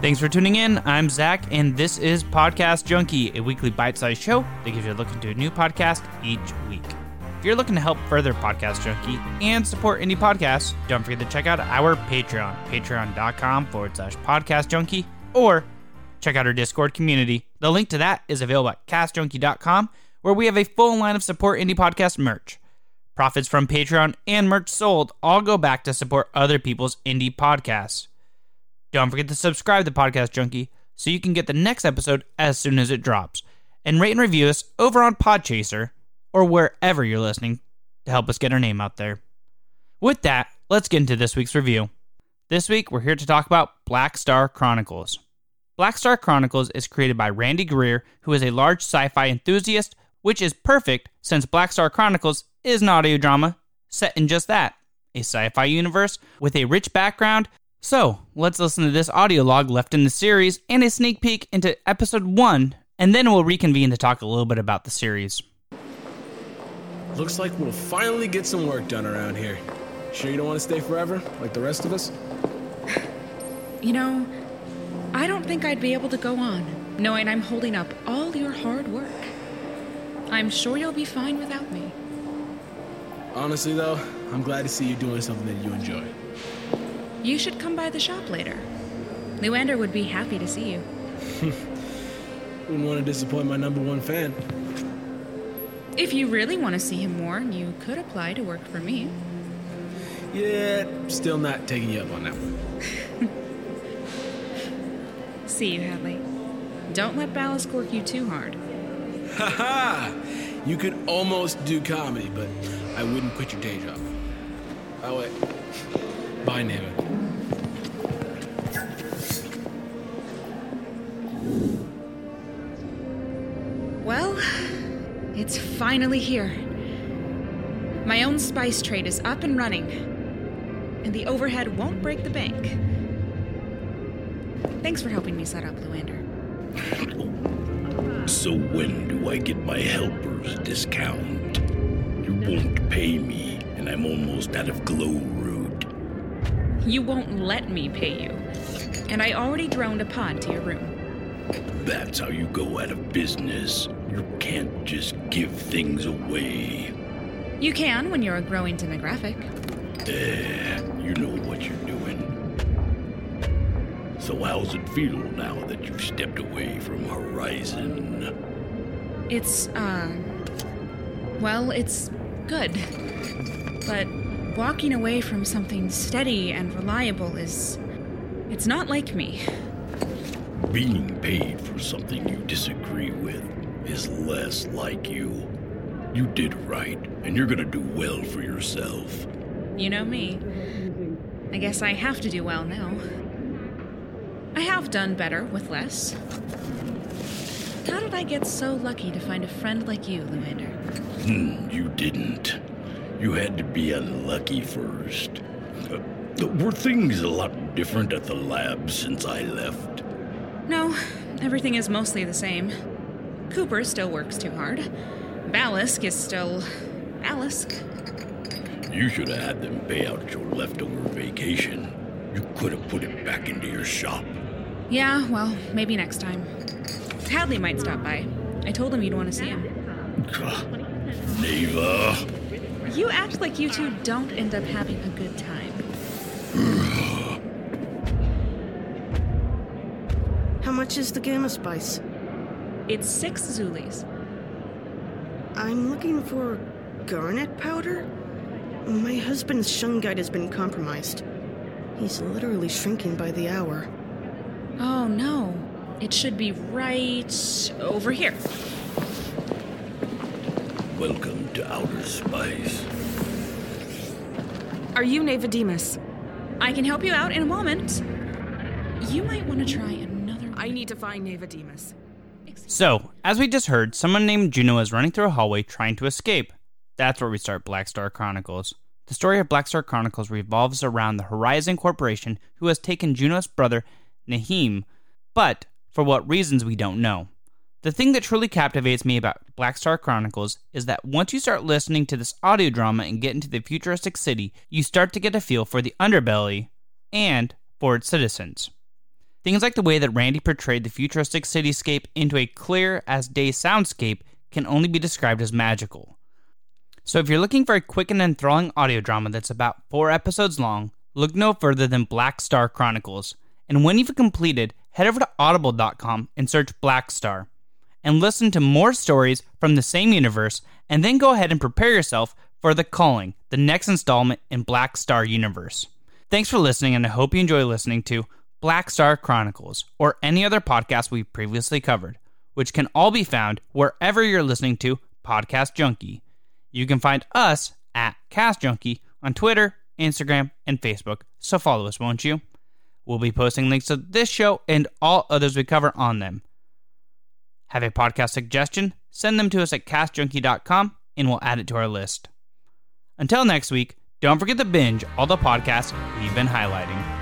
Thanks for tuning in. I'm Zach, and this is Podcast Junkie, a weekly bite sized show that gives you a look into a new podcast each week. If you're looking to help further Podcast Junkie and support indie podcasts, don't forget to check out our Patreon, patreon.com forward slash podcast junkie, or check out our Discord community. The link to that is available at castjunkie.com, where we have a full line of support indie podcast merch. Profits from Patreon and merch sold all go back to support other people's indie podcasts. Don't forget to subscribe to Podcast Junkie so you can get the next episode as soon as it drops. And rate and review us over on Podchaser or wherever you're listening to help us get our name out there. With that, let's get into this week's review. This week, we're here to talk about Black Star Chronicles. Black Star Chronicles is created by Randy Greer, who is a large sci fi enthusiast, which is perfect since Black Star Chronicles is an audio drama set in just that a sci fi universe with a rich background so, let's listen to this audio log left in the series and a sneak peek into episode 1, and then we'll reconvene to talk a little bit about the series. Looks like we'll finally get some work done around here. Sure you don't want to stay forever, like the rest of us? You know, I don't think I'd be able to go on, knowing I'm holding up all your hard work. I'm sure you'll be fine without me. Honestly, though, I'm glad to see you doing something that you enjoy. You should come by the shop later. Luander would be happy to see you. Wouldn't want to disappoint my number one fan. If you really want to see him more, you could apply to work for me. Yeah, still not taking you up on that one. see you, Hadley. Don't let Ballast cork you too hard. Ha ha! you could almost do comedy, but I wouldn't quit your day job. Oh, wait. Bye, Neva. Finally here. My own spice trade is up and running, and the overhead won't break the bank. Thanks for helping me set up, Luander. So when do I get my helper's discount? You won't pay me, and I'm almost out of glow root. You won't let me pay you. And I already droned a pod to your room. That's how you go out of business. You can't just give things away. You can when you're a growing demographic. Eh, you know what you're doing. So how's it feel now that you've stepped away from Horizon? It's, uh. Well, it's good. But walking away from something steady and reliable is. It's not like me. Being paid for something you disagree with is less like you. You did right, and you're gonna do well for yourself. You know me. I guess I have to do well now. I have done better with less. How did I get so lucky to find a friend like you, Luander? Hmm, you didn't. You had to be unlucky first. Uh, were things a lot different at the lab since I left? No, everything is mostly the same. Cooper still works too hard. Ballisk is still. Ballisk. You should have had them pay out your leftover vacation. You could have put it back into your shop. Yeah, well, maybe next time. Hadley might stop by. I told him you'd want to see him. Neva. You act like you two don't end up having a good time. Much is the gamma spice? It's six Zulis. I'm looking for garnet powder? My husband's shungite has been compromised. He's literally shrinking by the hour. Oh no. It should be right over here. Welcome to Outer Spice. Are you Navademus? I can help you out in a moment. You might want to try another. I need to find Navademus. So, as we just heard, someone named Juno is running through a hallway trying to escape. That's where we start Black Star Chronicles. The story of Black Star Chronicles revolves around the Horizon Corporation who has taken Juno's brother, Nahim, but for what reasons we don't know. The thing that truly captivates me about Black Star Chronicles is that once you start listening to this audio drama and get into the futuristic city, you start to get a feel for the underbelly and for its citizens. Things like the way that Randy portrayed the futuristic cityscape into a clear as day soundscape can only be described as magical. So if you're looking for a quick and enthralling audio drama that's about four episodes long, look no further than Black Star Chronicles. And when you've completed, head over to audible.com and search Black Star and listen to more stories from the same universe, and then go ahead and prepare yourself for The Calling, the next installment in Black Star Universe. Thanks for listening, and I hope you enjoy listening to Black Star Chronicles or any other podcast we've previously covered, which can all be found wherever you're listening to Podcast Junkie. You can find us at Cast Junkie on Twitter, Instagram, and Facebook, so follow us, won't you? We'll be posting links to this show and all others we cover on them. Have a podcast suggestion? Send them to us at castjunkie.com and we'll add it to our list. Until next week, don't forget to binge all the podcasts we've been highlighting.